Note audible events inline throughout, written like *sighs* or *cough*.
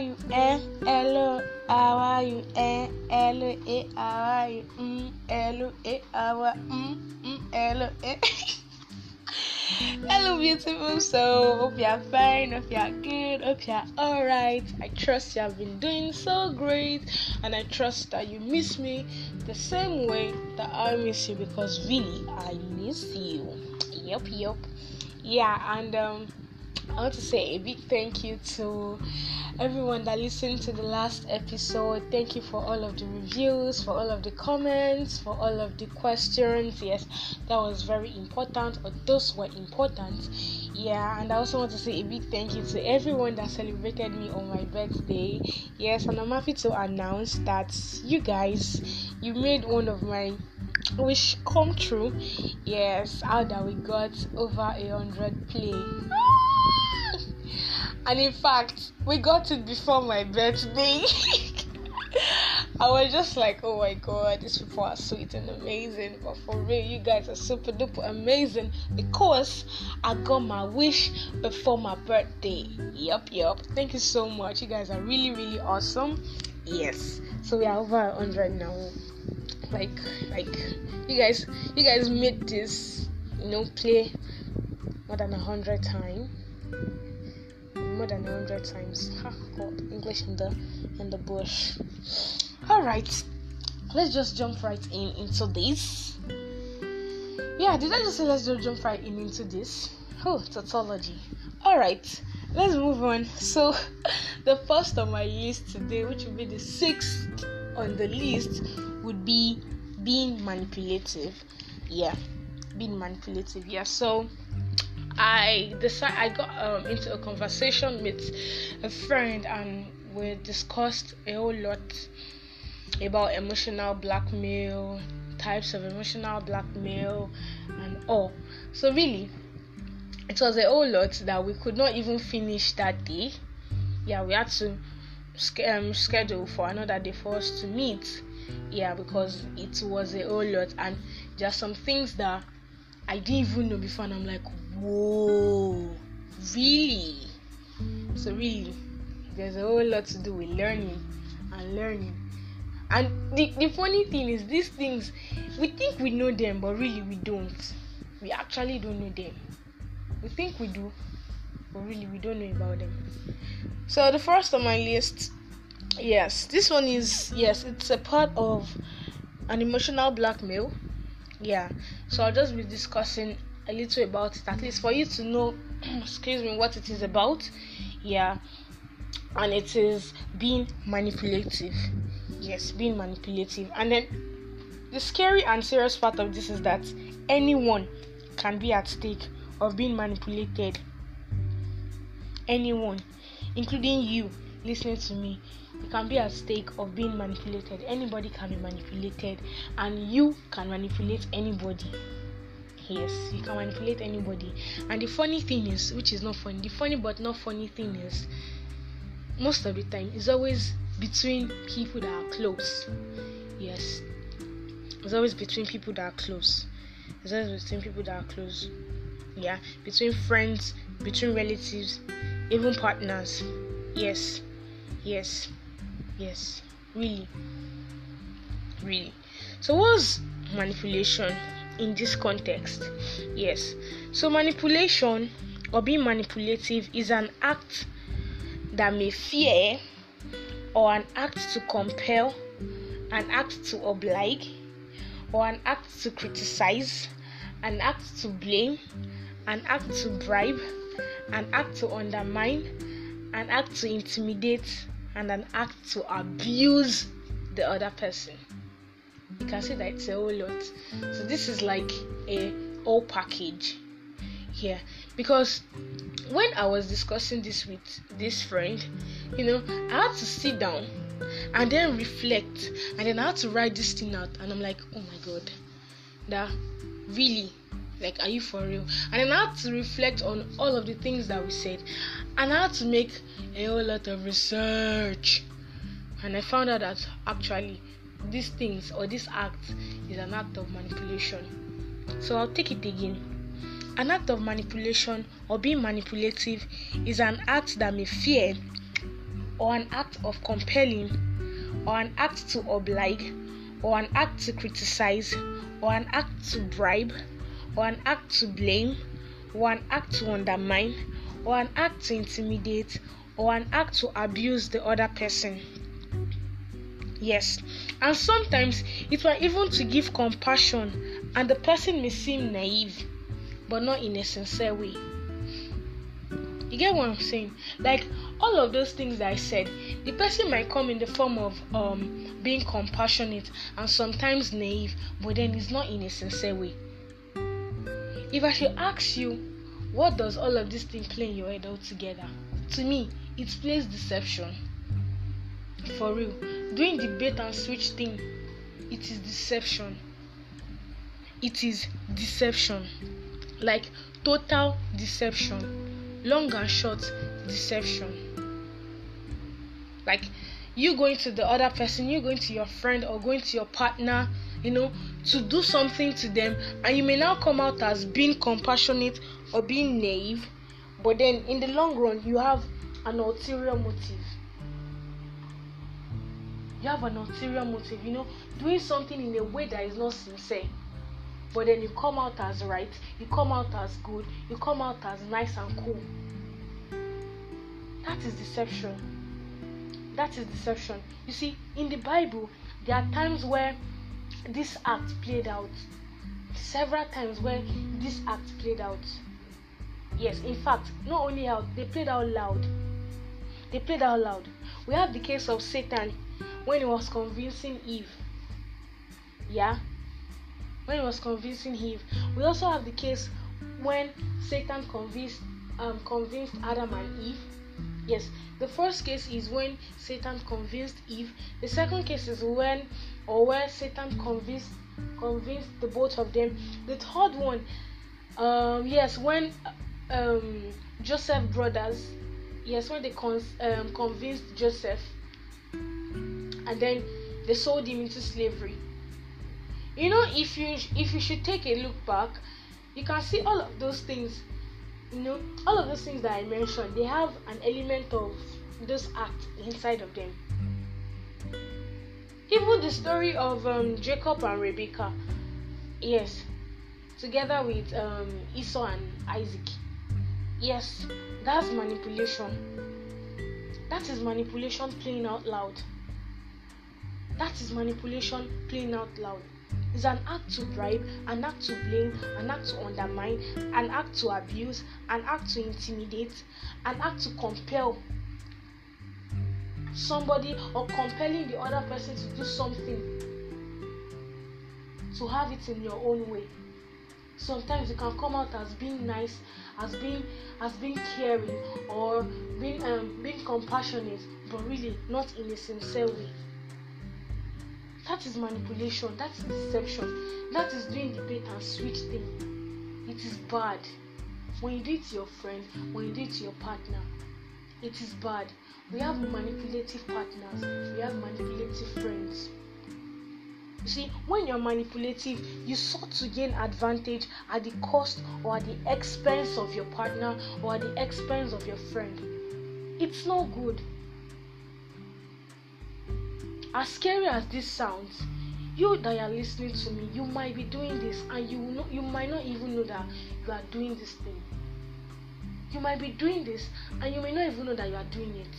you? Eh, hello, how are you? Eh, hello, eh, how are you? Mm, hello, eh, how mm, mm, hello, beautiful soul. Hope you're fine. Hope you're good. Hope you're alright. I trust you have been doing so great, and I trust that you miss me the same way that I miss you because really I miss you. Yup, yup. Yeah, and um, I want to say a big thank you to everyone that listened to the last episode. Thank you for all of the reviews, for all of the comments, for all of the questions. Yes, that was very important, or those were important. Yeah, and I also want to say a big thank you to everyone that celebrated me on my birthday. Yes, and I'm happy to announce that you guys, you made one of my wish come true. Yes, how that we got over a hundred play. And in fact, we got it before my birthday. *laughs* I was just like, oh my god, these people are sweet and amazing. But for real, you guys are super duper amazing because I got my wish before my birthday. Yup, yup. Thank you so much. You guys are really, really awesome. Yes. So we are over a hundred now. Like, like you guys, you guys made this, you know, play more than a hundred times more than a hundred times. English in the in the bush. All right, let's just jump right in into this. Yeah, did I just say let's just jump right in into this? Oh, tautology. All right, let's move on. So, *laughs* the first on my list today, which will be the sixth on the list, would be being manipulative. Yeah, being manipulative. Yeah, so I decided I got um, into a conversation with a friend and we discussed a whole lot about emotional blackmail, types of emotional blackmail, and all. So really, it was a whole lot that we could not even finish that day. Yeah, we had to um, schedule for another day for us to meet. Yeah, because it was a whole lot, and there are some things that I didn't even know before, and I'm like, whoa, really? So, really, there's a whole lot to do with learning and learning. And the, the funny thing is, these things we think we know them, but really we don't. We actually don't know them. We think we do, but really we don't know about them. So, the first on my list, yes, this one is yes, it's a part of an emotional blackmail. Yeah, so I'll just be discussing a little about it at least for you to know *clears throat* excuse me what it is about. Yeah. And it is being manipulative. Yes being manipulative. And then the scary and serious part of this is that anyone can be at stake of being manipulated. Anyone including you listening to me you can be at stake of being manipulated. Anybody can be manipulated. And you can manipulate anybody yes you can manipulate anybody. And the funny thing is which is not funny the funny but not funny thing is most of the time it's always between people that are close. Yes. It's always between people that are close. It's always between people that are close. Yeah. Between friends between relatives even partners. Yes. Yes. Yes. Really. Really. So what's manipulation in this context. Yes. So, manipulation or being manipulative is an act that may fear or an act to compel, an act to oblige, or an act to criticize, an act to blame, an act to bribe, an act to undermine, an act to intimidate, and an act to abuse the other person you can see that it's a whole lot so this is like a whole package here. Because when i was discussing this with this friend you know i had to sit down and then reflect and then i had to write this thing out. And i'm like oh my god that really like are you for real? And then i had to reflect on all of the things that we said. And i had to make a whole lot of research. And i found out that actually these things or this act is an act of manipulation. So I'll take it again. An act of manipulation or being manipulative is an act that may fear or an act of compelling, or an act to oblige, or an act to criticize, or an act to bribe, or an act to blame, or an act to undermine, or an act to intimidate, or an act to abuse the other person. Yes, and sometimes it might even to give compassion, and the person may seem naive, but not in a sincere way. You get what I'm saying? Like all of those things that I said, the person might come in the form of um being compassionate and sometimes naive, but then it's not in a sincere way. If I should ask you, what does all of this thing play in your head altogether? To me, it plays deception. For real. Doing the bait and switch thing, it is deception. It is deception. Like total deception. Long and short deception. Like you going to the other person, you going to your friend or going to your partner, you know, to do something to them, and you may now come out as being compassionate or being naive, but then in the long run, you have an ulterior motive. You have an ulterior motive, you know, doing something in a way that is not sincere. But then you come out as right, you come out as good, you come out as nice and cool. That is deception. That is deception. You see, in the Bible, there are times where this act played out. Several times where this act played out. Yes, in fact, not only out, they played out loud. They played out loud. We have the case of Satan when he was convincing Eve. Yeah? When he was convincing Eve. We also have the case when Satan convinced um, convinced Adam and Eve. Yes, the first case is when Satan convinced Eve. The second case is when or where Satan convinced convinced the both of them. The third one, um, yes, when um, Joseph brothers, yes, when they con- um, convinced Joseph, and then they sold him into slavery. You know, if you if you should take a look back, you can see all of those things. You know, all of those things that I mentioned, they have an element of those acts inside of them. Even the story of um, Jacob and Rebecca, yes, together with um, Esau and Isaac, yes, that's manipulation. That is manipulation playing out loud. That is manipulation playing out loud. It's an act to bribe, an act to blame, an act to undermine, an act to abuse, an act to intimidate, an act to compel somebody or compelling the other person to do something to have it in your own way sometimes you can come out as being nice as being as being caring or being um, being compassionate but really not in a sincere way that is manipulation. That is deception. That is doing the bait and switch thing. It is bad. When you do it to your friend when you do it to your partner it is bad. We have manipulative partners. We have manipulative friends. You see when you're manipulative you sought to gain advantage at the cost or at the expense of your partner or at the expense of your friend. It's not good as scary as this sounds you that are listening to me you might be doing this and you know you might not even know that you are doing this thing. You might be doing this and you may not even know that you are doing it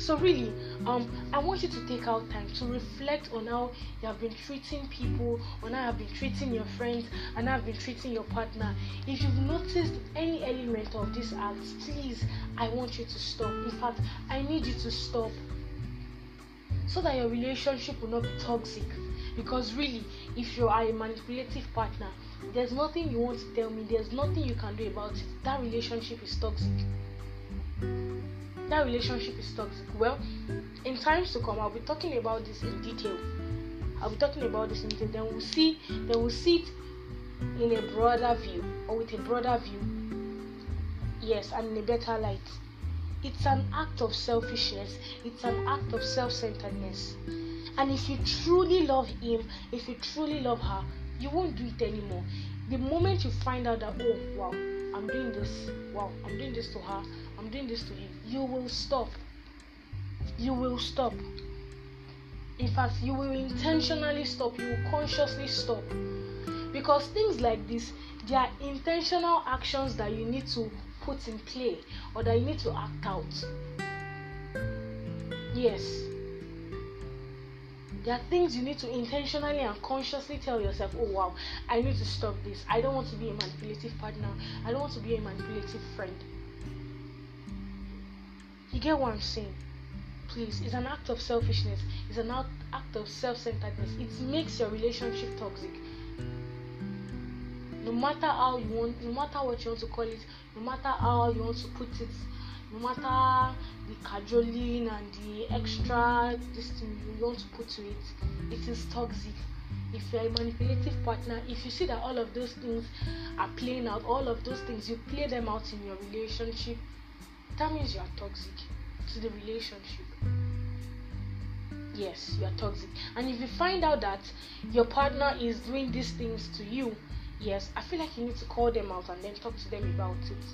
so really, um, I want you to take out time to reflect on how you have been treating people, on how you have been treating your friends, and how you have been treating your partner. If you've noticed any element of this act, please, I want you to stop. In fact, I need you to stop so that your relationship will not be toxic. Because really, if you are a manipulative partner, there's nothing you want to tell me, there's nothing you can do about it. That relationship is toxic that relationship is toxic. Well, in times to come, I'll be talking about this in detail. I'll be talking about this in detail. Then we'll see. Then we'll see it in a broader view or with a broader view. Yes, and in a better light. It's an act of selfishness. It's an act of self-centeredness. And if you truly love him, if you truly love her, you won't do it anymore. The moment you find out that, oh wow, I'm doing this, wow, I'm doing this to her, I'm doing this to you, you will stop. You will stop. In fact, you will intentionally stop, you will consciously stop. Because things like this, they are intentional actions that you need to put in play or that you need to act out. Yes. There are things you need to intentionally and consciously tell yourself, oh wow, I need to stop this. I don't want to be a manipulative partner. I don't want to be a manipulative friend. You get what I'm saying? Please, it's an act of selfishness, it's an act of self centeredness. It makes your relationship toxic. No matter how you want, no matter what you want to call it, no matter how you want to put it, no matter the cajoling and the extra this thing you want to put to it, it is toxic. If you're a manipulative partner, if you see that all of those things are playing out, all of those things you play them out in your relationship, that means you are toxic to the relationship. Yes, you are toxic. And if you find out that your partner is doing these things to you, yes, I feel like you need to call them out and then talk to them about it.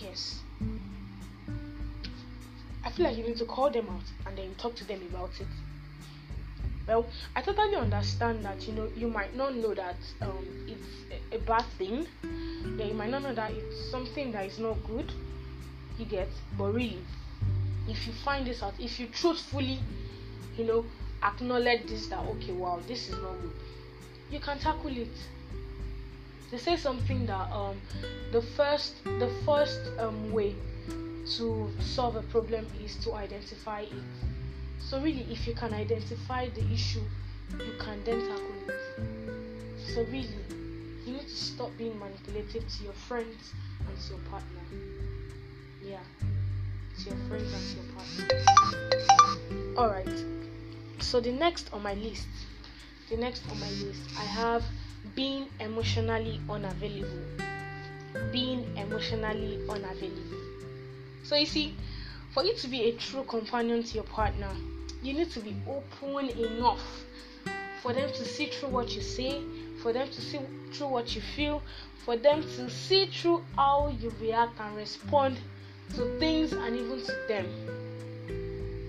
Yes. I feel like you need to call them out and then talk to them about it. Well, I totally understand that you know you might not know that um, it's a, a bad thing. Yeah, you might not know that it's something that is not good. You get, but really, if you find this out, if you truthfully, you know, acknowledge this that okay, wow, this is not good, you can tackle it. They say something that um the first the first um way to solve a problem is to identify it. So really if you can identify the issue, you can then tackle it. So really you need to stop being manipulative to your friends and to your partner. Yeah. Your friends and your partner. Alright. So the next on my list, the next on my list, I have being emotionally unavailable. Being emotionally unavailable. So you see, for you to be a true companion to your partner, you need to be open enough for them to see through what you say, for them to see through what you feel, for them to see through how you react and respond to things and even to them.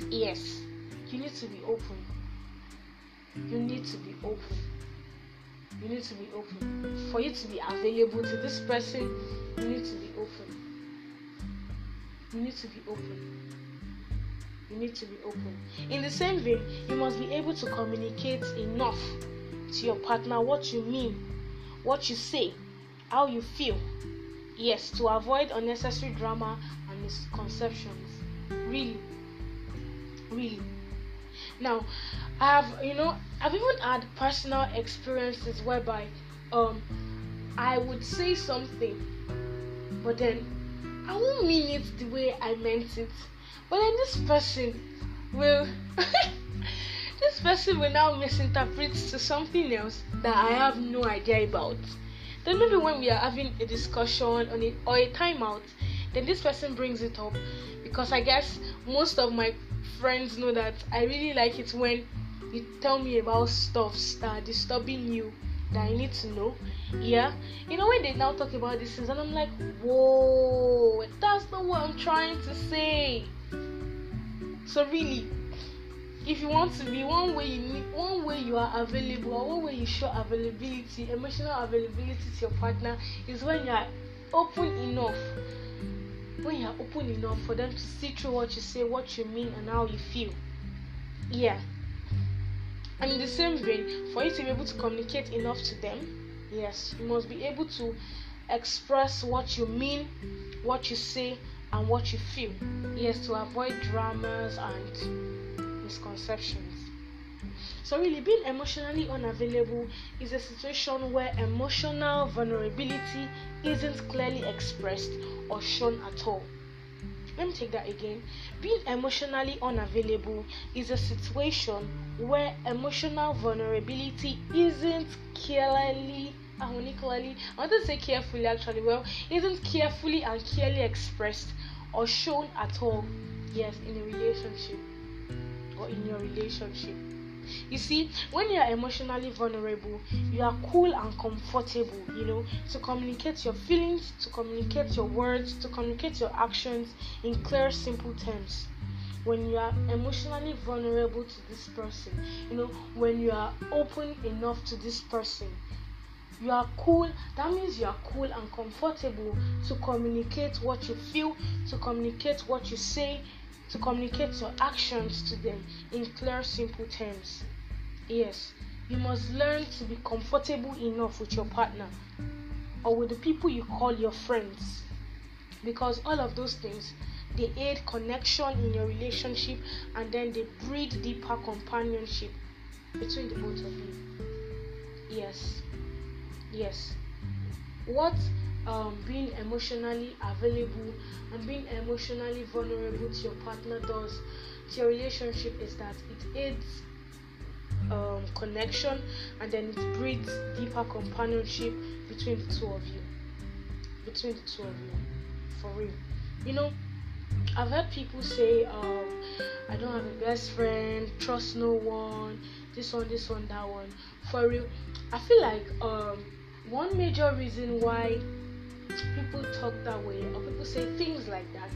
Yes, you need to be open. You need to be open. You need to be open. For you to be available to this person, you need to be open. You need to be open. You need to be open. In the same vein, you must be able to communicate enough to your partner what you mean, what you say, how you feel. Yes, to avoid unnecessary drama misconceptions. Really. Really. Now, I have, you know, I've even had personal experiences whereby um I would say something, but then I won't mean it the way I meant it. But then this person will *laughs* this person will now misinterpret to something else that I have no idea about. Then maybe when we are having a discussion on it or a timeout, then this person brings it up because I guess most of my friends know that I really like it when you tell me about stuffs that are disturbing you that I need to know. Yeah, you know when they now talk about things, and I'm like, whoa, that's not what I'm trying to say. So really, if you want to be one way you need one way you are available or one way you show availability, emotional availability to your partner is when you are open enough. When you are open enough for them to see through what you say, what you mean, and how you feel. Yeah. And in the same vein, for you to be able to communicate enough to them, yes, you must be able to express what you mean, what you say, and what you feel. Yes, to avoid dramas and misconceptions. So, really, being emotionally unavailable is a situation where emotional vulnerability isn't clearly expressed or shown at all. Let me take that again. Being emotionally unavailable is a situation where emotional vulnerability isn't clearly ironically, I want to say carefully actually, well, isn't carefully and clearly expressed or shown at all, yes, in a relationship or in your relationship. You see, when you are emotionally vulnerable, you are cool and comfortable, you know, to communicate your feelings, to communicate your words, to communicate your actions in clear, simple terms. When you are emotionally vulnerable to this person, you know, when you are open enough to this person, you are cool that means you are cool and comfortable to communicate what you feel to communicate what you say to communicate your actions to them in clear simple terms Yes, you must learn to be comfortable enough with your partner or with the people you call your friends because all of those things they aid connection in your relationship and then they breed deeper companionship between the both of you. Yes, yes. What um, being emotionally available and being emotionally vulnerable to your partner does to your relationship is that it aids um, connection and then it breeds deeper companionship between the two of you. Between the two of you. For real. You know, I've heard people say, um, I don't have a best friend, trust no one, this one, this one, that one. For real. I feel like um, one major reason why people talk that way or people say things like that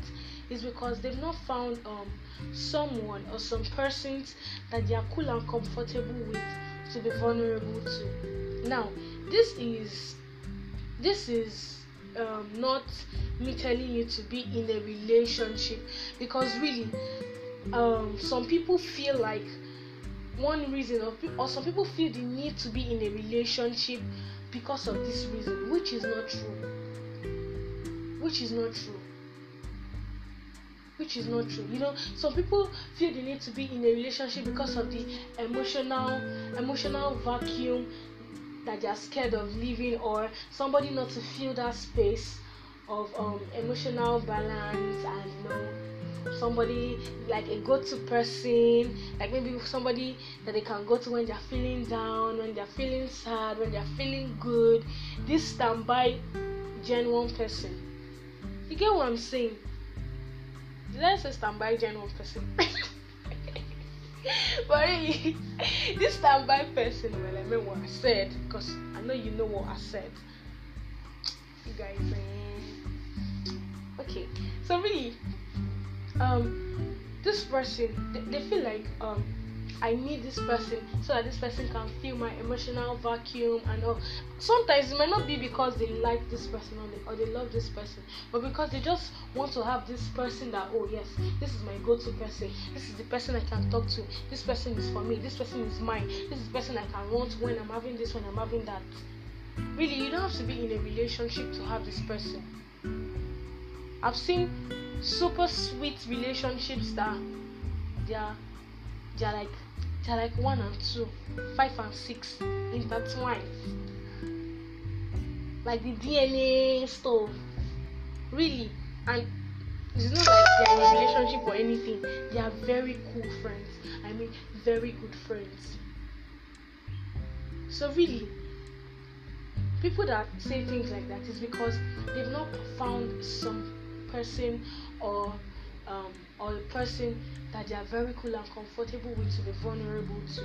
is because they've not found um, someone or some persons that they are cool and comfortable with to be vulnerable to. Now, this is this is um, not me telling you to be in a relationship because really, um, some people feel like one reason or, or some people feel the need to be in a relationship because of this reason, which is not true. Which is not true. Which is not true. You know, some people feel the need to be in a relationship because of the emotional emotional vacuum that they are scared of leaving or somebody not to feel that space of um, emotional balance and you know somebody like a go-to person like maybe somebody that they can go to when they're feeling down when they're feeling sad when they're feeling good. This standby genuine person you get what i'm saying did I say standby genuine person? *laughs* but really, *laughs* this standby person, well, I mean what I said because I know you know what I said. You guys, eh? okay. So really, um, this person, they, they feel like um I need this person so that this person can fill my emotional vacuum and all. Sometimes it might not be because they like this person or they, or they love this person, but because they just want to have this person that, oh, yes, this is my go to person. This is the person I can talk to. This person is for me. This person is mine. This is the person I can want when I'm having this, when I'm having that. Really, you don't have to be in a relationship to have this person. I've seen super sweet relationships that they are, they are like they're like one and two, five and six intertwined. Like the DNA stuff. Really. And it's not like they're in a relationship or anything. They are very cool friends. I mean very good friends. So really people that say things like that is because they've not found some person or um, or a person that they are very cool and comfortable with to be vulnerable to.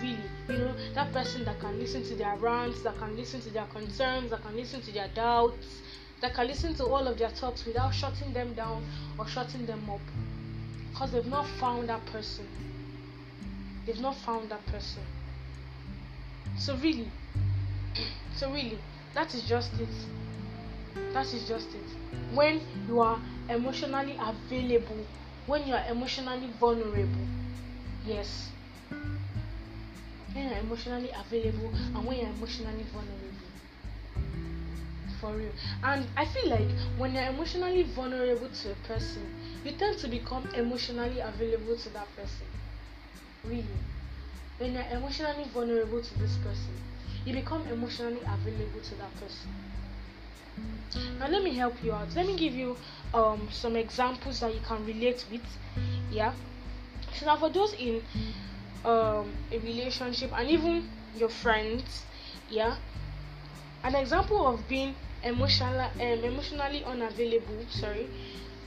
Really, you know, that person that can listen to their rants, that can listen to their concerns, that can listen to their doubts, that can listen to all of their talks without shutting them down or shutting them up. Because they've not found that person. They've not found that person. So really, *clears throat* so really, that is just it. That is just it. When you are emotionally available when you are emotionally vulnerable. Yes. When you're emotionally available and when you're emotionally vulnerable. For real. And I feel like when you're emotionally vulnerable to a person, you tend to become emotionally available to that person. Really. When you're emotionally vulnerable to this person, you become emotionally available to that person. Now let me help you out. Let me give you um some examples that you can relate with. Yeah. So now for those in um a relationship and even your friends, yeah. An example of being emotional um, emotionally unavailable, sorry,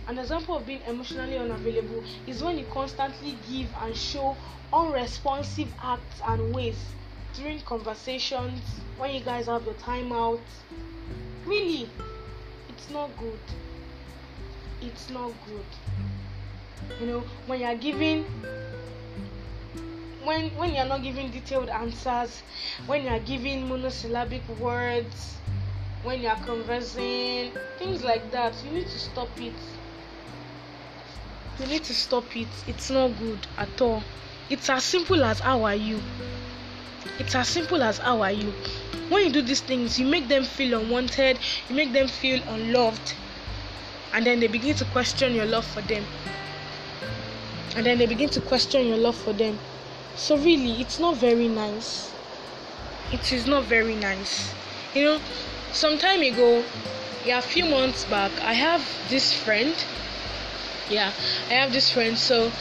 An example of being emotionally unavailable is when you constantly give and show unresponsive acts and ways during conversations, when you guys have your time out. Really, it's not good. It's not good. You know, when you're giving when when you're not giving detailed answers, when you're giving monosyllabic words, when you're conversing, things like that, you need to stop it. You need to stop it. It's not good at all. It's as simple as how are you? It's as simple as how are you? When you do these things you make them feel unwanted you make them feel unloved and then they begin to question your love for them. And then they begin to question your love for them. So really it's not very nice. It is not very nice. You know some time ago yeah a few months back i have this friend. Yeah i have this friend. So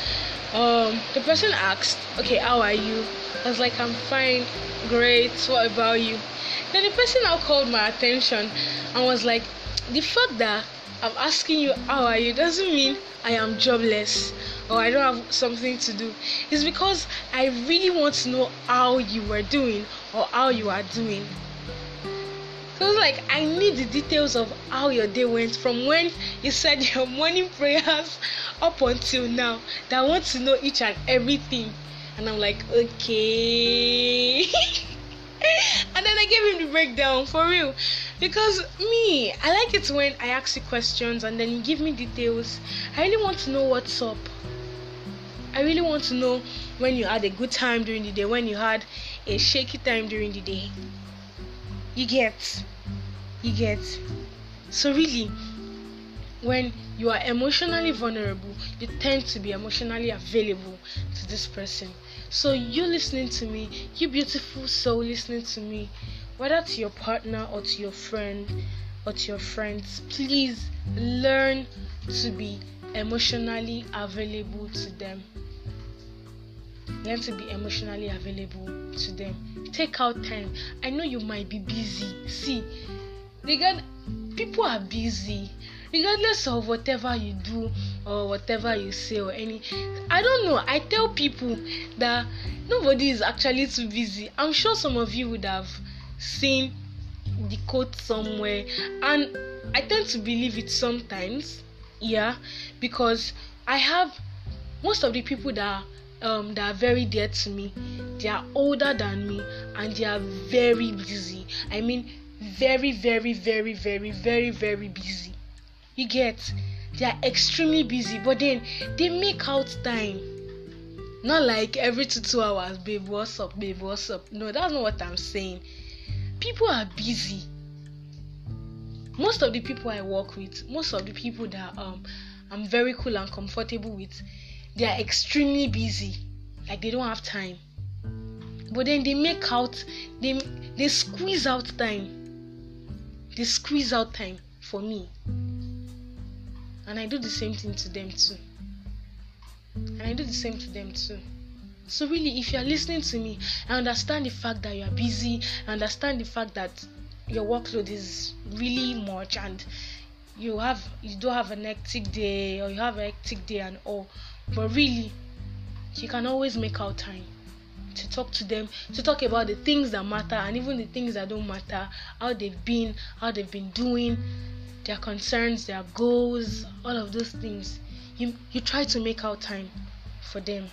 um the person asked okay how are you? I was like i'm fine. Great. What about you? Then the person now called my attention and was like the fact that i'm asking you how are you doesn't mean i am jobless or i don't have something to do it's because i really want to know how you were doing or how you are doing so like I need the details of how your day went from when you said *laughs* your morning prayers up until now. That I want to know each and everything. And I'm like, okay. *laughs* and then I gave him the breakdown for real. Because me, I like it when I ask you questions and then you give me details. I really want to know what's up. I really want to know when you had a good time during the day, when you had a shaky time during the day. You get. You get. So, really, when you are emotionally vulnerable, you tend to be emotionally available to this person. So, you listening to me, you beautiful soul listening to me, whether to your partner or to your friend or to your friends, please learn to be emotionally available to them. Learn to be emotionally available to them. Take out time. I know you might be busy. See regard people are busy. Regardless of whatever you do or whatever you say or any i don't know. I tell people that nobody is actually too busy. I'm sure some of you would have seen the quote somewhere and i tend to believe it sometimes yeah because i have most of the people that um, that are very dear to me. They are older than me and they are very busy. I mean, very, very, very, very, very, very busy. You get? They are extremely busy, but then they make out time. Not like every two two hours, babe, what's up, babe, what's up? No, that's not what I'm saying. People are busy. Most of the people I work with, most of the people that um I'm very cool and comfortable with, they are extremely busy. Like they don't have time. But then they make out they they squeeze out time. They squeeze out time for me. And i do the same thing to them too. And i do the same to them too so really if you are listening to me i understand the fact that you are busy i understand the fact that your workload is really much and you have you don't have an hectic day or you have a hectic day and all but really, you can always make out time to talk to them, to talk about the things that matter and even the things that don't matter, how they've been, how they've been doing, their concerns, their goals, all of those things. You you try to make out time for them.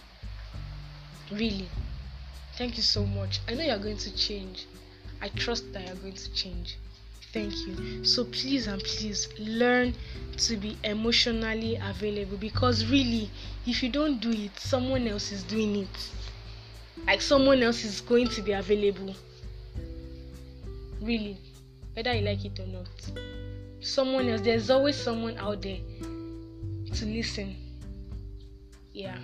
Really. Thank you so much. I know you're going to change. I trust that you're going to change. Thank you. So please and please learn to be emotionally available because really, if you don't do it, someone else is doing it. Like someone else is going to be available. Really, whether you like it or not. Someone else, there's always someone out there to listen. Yeah.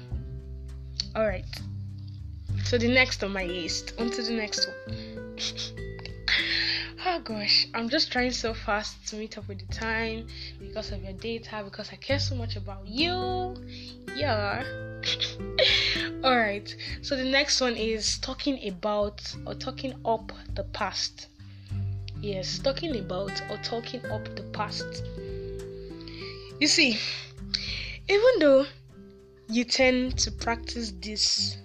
Alright. So the next on my list. On to the next one. *laughs* oh gosh i'm just trying so fast to meet up with the time because of your data because i care so much about you yeah *laughs* all right so the next one is talking about or talking up the past yes talking about or talking up the past you see even though you tend to practice this,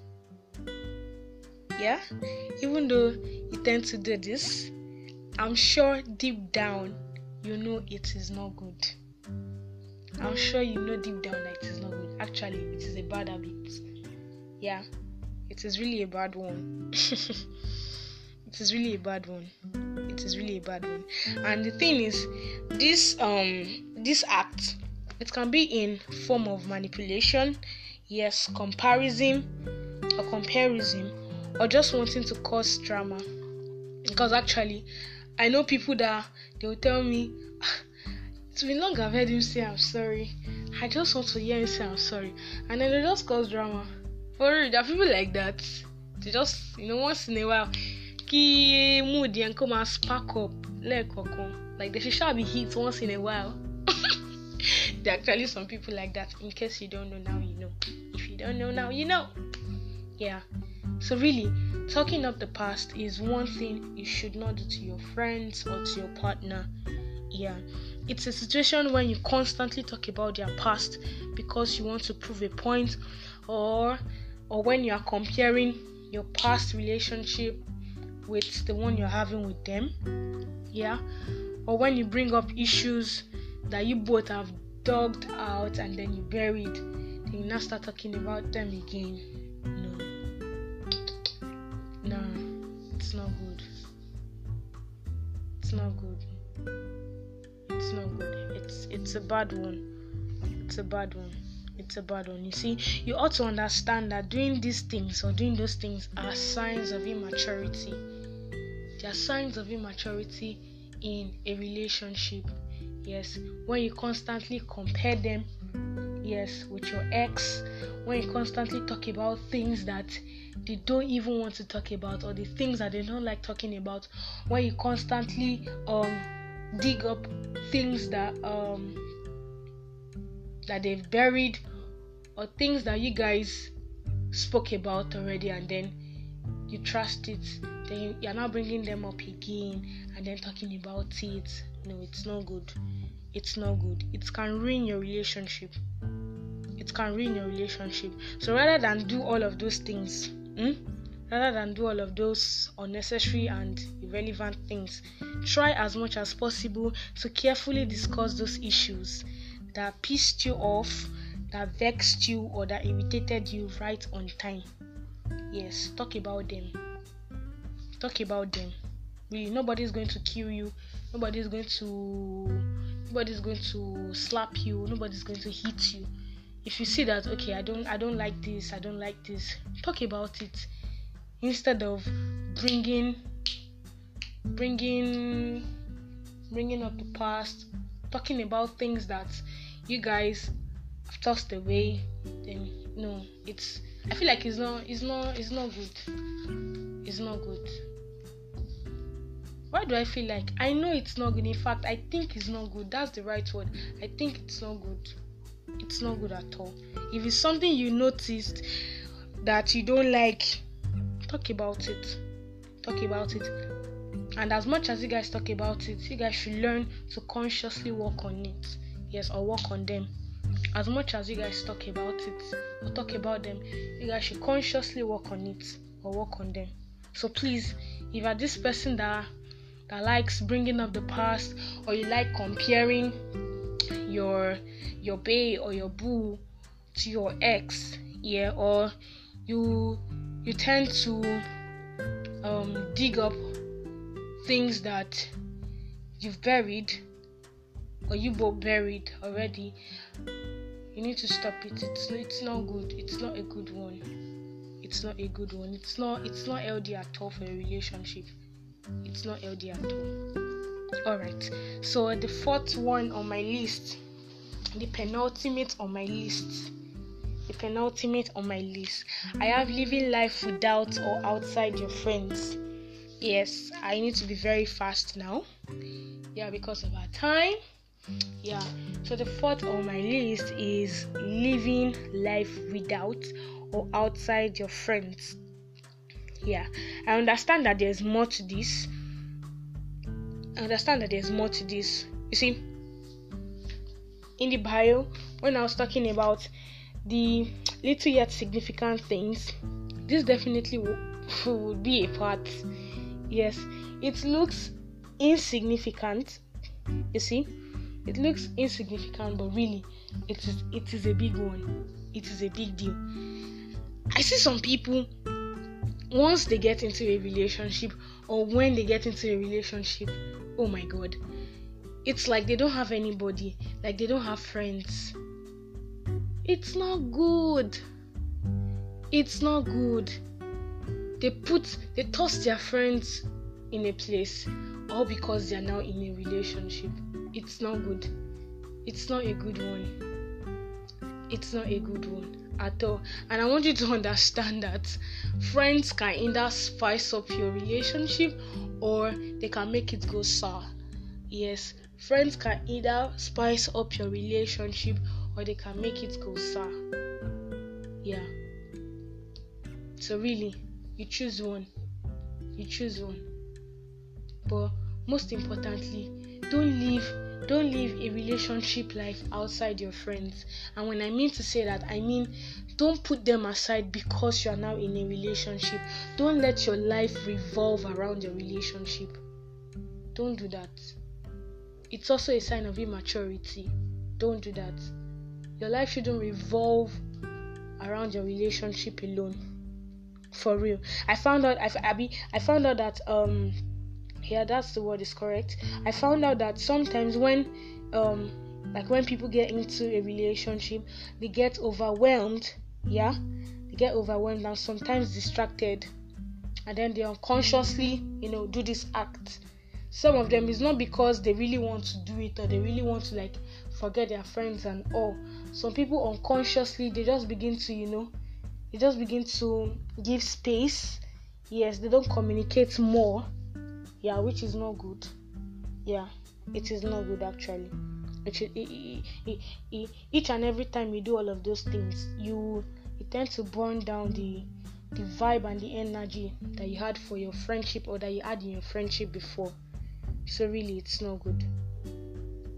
yeah, even though you tend to do this, I'm sure deep down you know it is not good. I'm sure you know deep down that it is not good. Actually, it is a bad habit. Yeah, it is really a bad one. *laughs* it is really a bad one. It is really a bad one. And the thing is, this um this act it can be in form of manipulation, yes, comparison or comparison, or just wanting to cause drama. Because actually, I know people that they will tell me, ah, it's been long I've heard him say I'm sorry. I just want to hear him say I'm sorry. And then they just cause drama. For real, there are people like that. They just, you know, once in a while, kí mood yẹn kó máa spark up. Like they should be hit once in a while. *laughs* there are actually some people like that. In case you don't know now, you know. If you don't know now, you know. Yeah. So really, talking up the past is one thing you should not do to your friends or to your partner. Yeah. It's a situation when you constantly talk about their past because you want to prove a point or or when you are comparing your past relationship with the one you're having with them. Yeah. Or when you bring up issues that you both have dug out and then you buried, then you now start talking about them again. Not good. It's not good. It's it's a bad one. It's a bad one. It's a bad one. You see, you ought to understand that doing these things or doing those things are signs of immaturity. They are signs of immaturity in a relationship yes when you constantly compare them yes with your ex when you constantly talk about things that they don't even want to talk about or the things that they don't like talking about when you constantly um dig up things that um that they've buried or things that you guys spoke about already and then you trust it then you're not bringing them up again and then talking about it. No it's not good. It's not good. It can ruin your relationship. It can ruin your relationship. So rather than do all of those things hmm, rather than do all of those unnecessary and irrelevant things try as much as possible to carefully discuss those issues that pissed you off that vexed you or that irritated you right on time. Yes talk about them. Talk about them. Really nobody's going to kill you. Nobody's going to nobody's going to slap you. Nobody's going to hit you if you see that okay i don't i don't like this i don't like this talk about it instead of bringing bringing bringing up the past talking about things that you guys have tossed away then no it's i feel like it's not it's not it's not good it's not good why do I feel like I know it's not good? In fact, I think it's not good. That's the right word. I think it's not good. It's not good at all. If it's something you noticed that you don't like, talk about it. Talk about it. And as much as you guys talk about it, you guys should learn to consciously work on it. Yes, or work on them. As much as you guys talk about it or talk about them, you guys should consciously work on it or work on them. So please, if you're this person that that likes bringing up the past or you like comparing your your bae or your boo to your ex yeah or you you tend to um, dig up things that you've buried or you both buried already. You need to stop it. It's it's not good. It's not a good one. It's not a good one. It's not it's not healthy at all for a relationship. It's not healthy at all. Alright, so the fourth one on my list, the penultimate on my mm. list, the penultimate on my list, mm. I have living life without or outside your friends. Yes, I need to be very fast now. Yeah, because of our time. Yeah, so the fourth on my list is living life without or outside your friends. Yeah. I understand that there's more to this. I understand that there's more to this. You see in the bio when I was talking about the little yet significant things, this definitely *laughs* would be a part. Yes, it looks insignificant. You see, it looks insignificant, but really, it is it is a big one. It is a big deal. I see some people once they get into a relationship or when they get into a relationship, oh my god, it's like they don't have anybody, like they don't have friends. It's not good. It's not good. They put, they toss their friends in a place all because they are now in a relationship. It's not good. It's not a good one. It's not a good one at all. And I want you to *laughs* understand that friends can either spice up your relationship or they can make it go sour. Yes, friends can either spice up your relationship or they can make it go sour. Yeah. So really, you choose one. You choose one. But most importantly, don't leave don't live a relationship life outside your friends. And when I mean to say that, I mean don't put them aside because you are now in a relationship. Don't let your life revolve around your relationship. Don't do that. It's also a sign of immaturity. Don't do that. Your life shouldn't revolve around your relationship alone. For real. I found out I, Abby I found out that um yeah that's the word is correct i found out that sometimes when um like when people get into a relationship they get overwhelmed yeah they get overwhelmed and sometimes distracted and then they unconsciously you know do this act some of them is not because they really want to do it or they really want to like forget their friends and all. Some people unconsciously they just begin to you know they just begin to give space. Yes they don't communicate more. Yeah which is not good. Yeah it is not good actually. Each and every time you do all of those things you you tend to burn down the the vibe and the energy that you had for your friendship or that you had in your friendship before so really it's not good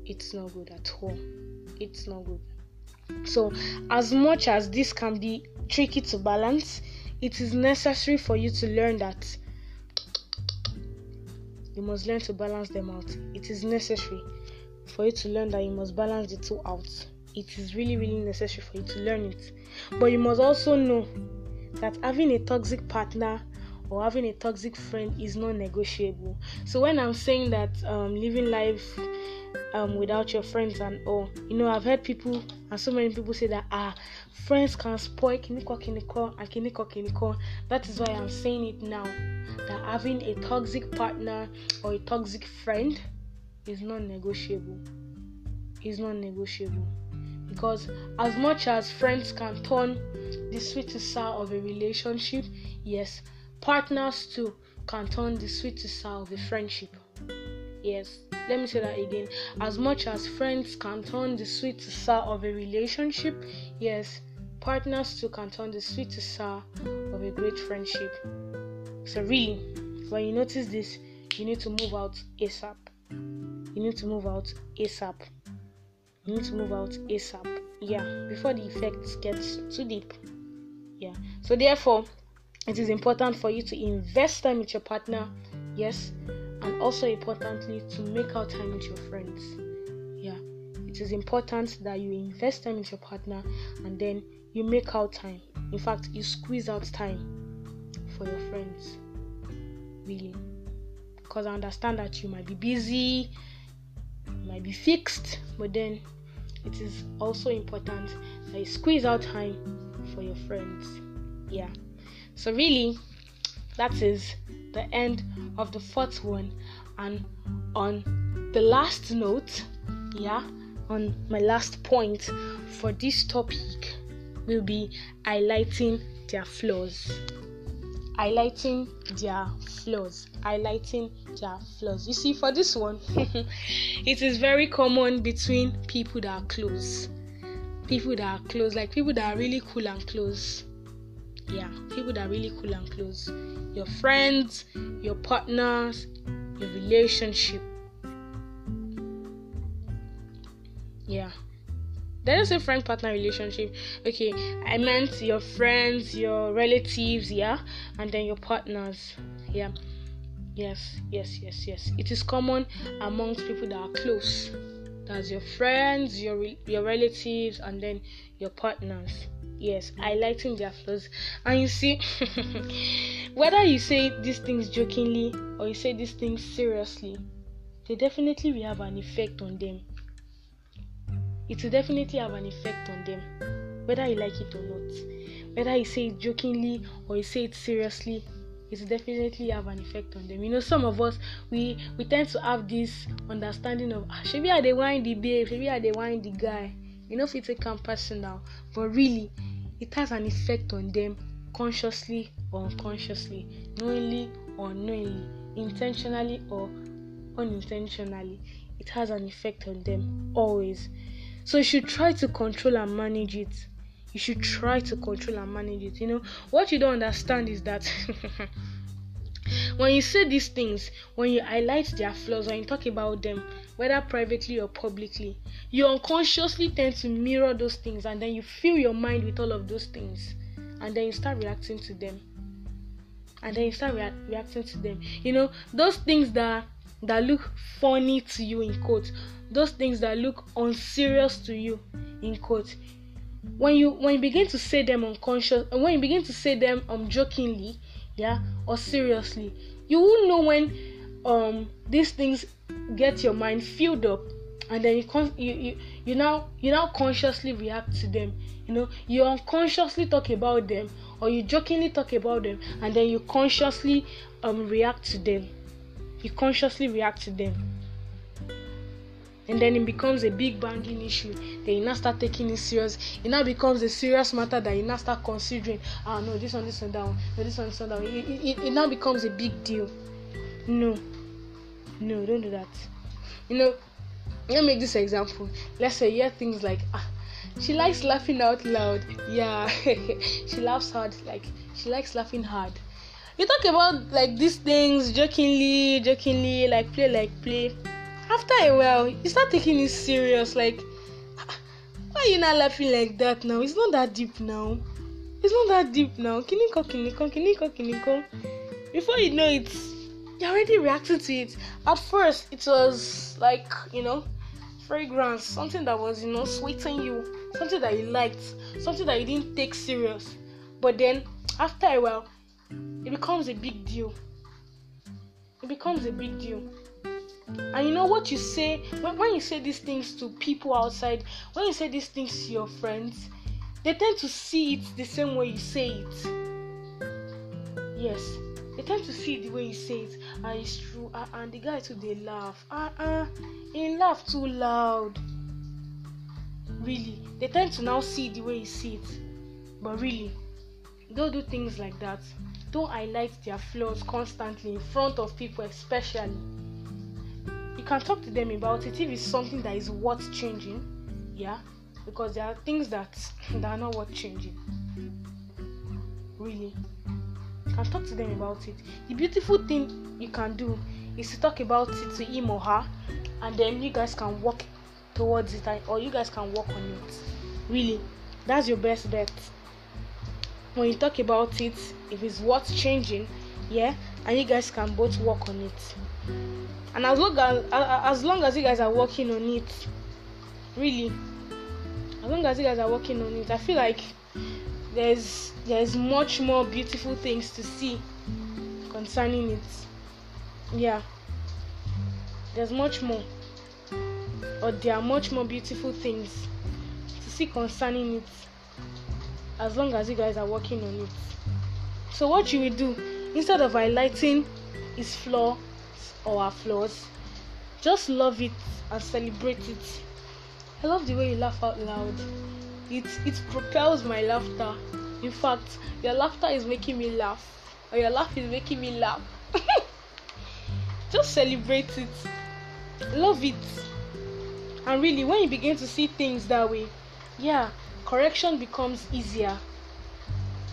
it's not good at all it's not good so as much as this can be tricky to balance it is necessary for you to learn that you must learn to balance them out. It is necessary for you to learn that you must balance the two out. It is really, really necessary for you to learn it. But you must also know that having a toxic partner or having a toxic friend is non negotiable. So, when I'm saying that um, living life um, without your friends and all, you know, I've heard people and so many people say that ah, friends can spoil kiniko kiniko and kiniko kiniko. That is why I'm saying it now that having a toxic partner or a toxic friend is non negotiable. Is non negotiable. Because as much as friends can turn the sweet sour of a relationship, yes, partners too can turn the sweet to sour of a friendship. Yes, let me say that again. As much as friends can turn the sweet to sour of a relationship, yes, partners too can turn the sweet to sour of a great friendship. So, really, when you notice this, you need to move out ASAP. You need to move out ASAP. You need to move out ASAP. Yeah, before the effects get too deep. Yeah. So, therefore, it is important for you to invest time with your partner. Yes. And also importantly, to make out time with your friends. Yeah. It is important that you invest time with your partner and then you make out time. In fact, you squeeze out time for your friends. Really. Because I understand that you might be busy, might be fixed, but then it is also important that you squeeze out time for your friends. Yeah. So, really, that is the end of the fourth one. And on the last note, yeah, on my last point for this topic will be highlighting their flaws. Highlighting their flaws. Highlighting their flaws. You see for this one *laughs* it is very common between people that are close. People that are close like people that are really cool and close yeah people that are really cool and close your friends your partners your relationship yeah There's a friend partner relationship. Okay, I meant your friends, your relatives, yeah, and then your partners, yeah. Yes, yes, yes, yes. It is common amongst people that are close. That's your friends, your your relatives, and then your partners. Yes, i highlighting their flaws. And you see, *laughs* whether you say these things jokingly or you say these things seriously, they definitely will have an effect on them. It will definitely have an effect on them, whether you like it or not. Whether you say it jokingly or you say it seriously, it will definitely have an effect on them. You know, some of us we we tend to have this understanding of ah, maybe I they wine the babe, maybe I they wine the guy. You know, a camp personal, but really, it has an effect on them consciously or unconsciously, knowingly or unknowingly, intentionally or unintentionally. It has an effect on them always. So you should try to control and manage it you should try to control and manage it. You know, what you don't understand is that *laughs* when you say these things, when you highlight their flaws, when you talk about them, whether privately or publicly, you unconsciously tend to mirror those things and then you fill your mind with all of those things and then you start reacting to them. And then you start rea- reacting to them. You know, those things that that look funny to you in quotes, those things that look unserious to you in quotes, when you when you begin to say them unconscious when you begin to say them um jokingly yeah? Or seriously. You will know when um these things get your mind filled up and then you con- you, you you now you now consciously react to them. You know you unconsciously talk about them or you jokingly talk about them and then you consciously um react to them. You consciously react to them and then it becomes a big banging issue. Then you now start taking it serious. It now becomes a serious matter that you now start considering ah no this one this one one no this one this one. It, it, it now becomes a big deal. No. No don't do that. You know let me make this example. Let's say you hear things like ah she likes laughing out loud. Yeah. *laughs* She laughs hard like she likes laughing hard. You talk about like these things jokingly jokingly like play like play after a while you start taking it serious like *sighs* why are you not laughing like that now? It's not that deep now. It's not that deep now. Kiniko kiniko kiniko kiniko before you know it you're already reacting to it. At first it was like you know fragrance something that was you know sweeting you something that you liked something that you didn't take serious. But then after a while it becomes a big deal. It becomes a big deal and you know what you say? When, when you say these things to people outside when you say these things to your friends they tend to see it the same way you say it. Yes they tend to see it the way you say it. And it's true. Uh, and the guy too they laugh. Uh uh he laugh too loud. Really they tend to now see the way you see it. But really don't do things like that. Don't highlight their flaws constantly in front of people especially can talk to them about it if it's something that is worth changing yeah? Because there are things that *laughs* that are not worth changing. Really. You can talk to them about it. The beautiful thing you can do is to talk about it to him or her and then you guys can work towards it or you guys can work on it. Really. That's your best bet. When you talk about it if it's worth changing yeah and you guys can both work on it and as long as as long as you guys are working on it really as long as you guys are working on it i feel like there's there's much more beautiful things to see concerning it. Yeah. There's much more. Or there are much more beautiful things to see concerning it as long as you guys are working on it. So what you will do instead of highlighting his flaw our flaws. Just love it and celebrate it. I love the way you laugh out loud. It it propels my laughter. In fact, your laughter is making me laugh, or your laugh is making me laugh. *laughs* Just celebrate it. Love it. And really, when you begin to see things that way, yeah, correction becomes easier.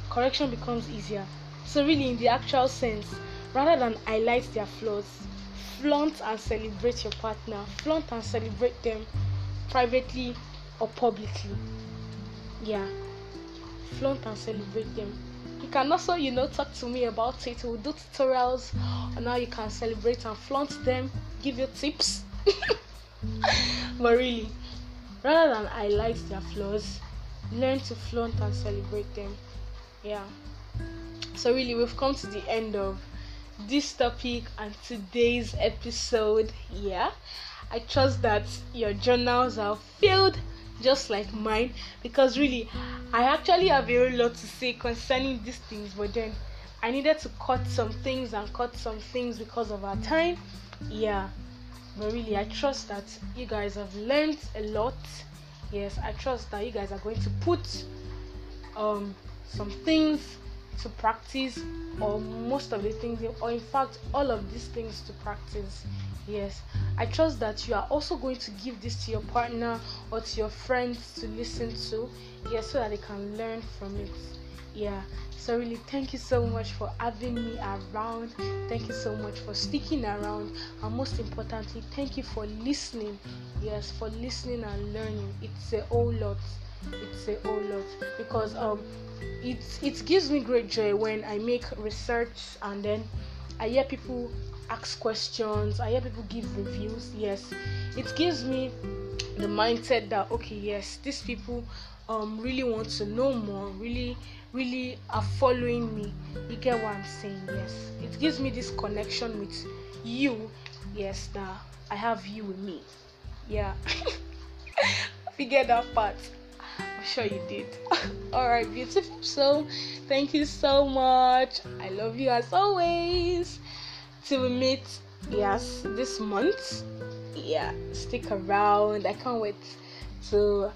Correction becomes easier. So, really, in the actual sense, rather than highlight their flaws, flaunt and celebrate your partner flaunt and celebrate them privately or publicly. Yeah, flaunt and celebrate them. You can also, you know, talk to me about it. We'll do tutorials on how you can celebrate and flaunt them, give you tips. *laughs* but really, rather than highlight their flaws, learn to flaunt and celebrate them. Yeah. So really, we've come to the end of this topic and today's episode. Yeah. I trust that your journals are filled just like mine because really I actually have a lot to say concerning these things, but then I needed to cut some things and cut some things because of our time. Yeah, but really, I trust that you guys have learned a lot. Yes, I trust that you guys are going to put um some things to practice or most of the things or in fact all of these things to practice. Yes. I trust that you are also going to give this to your partner or to your friends to listen to. Yes so that they can learn from it. Yeah. So really thank you so much for having me around. Thank you so much for sticking around. And most importantly thank you for listening. Yes for listening and learning. It's a whole lot it's a whole lot because um it it gives me great joy when I make research and then I hear people ask questions, I hear people give reviews. Yes, it gives me the mindset that okay, yes, these people um really want to know more, really really are following me. You get what I'm saying? Yes, it gives me this connection with you. Yes, that I have you with me. Yeah, *laughs* forget that part. I'm sure you did. *laughs* All right, beautiful. So, thank you so much. I love you as always. Till we meet, yes, this month. Yeah, stick around. I can't wait to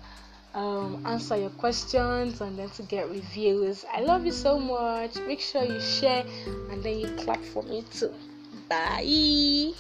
um, answer your questions and then to get reviews. I love you so much. Make sure you share and then you clap for me too. Bye.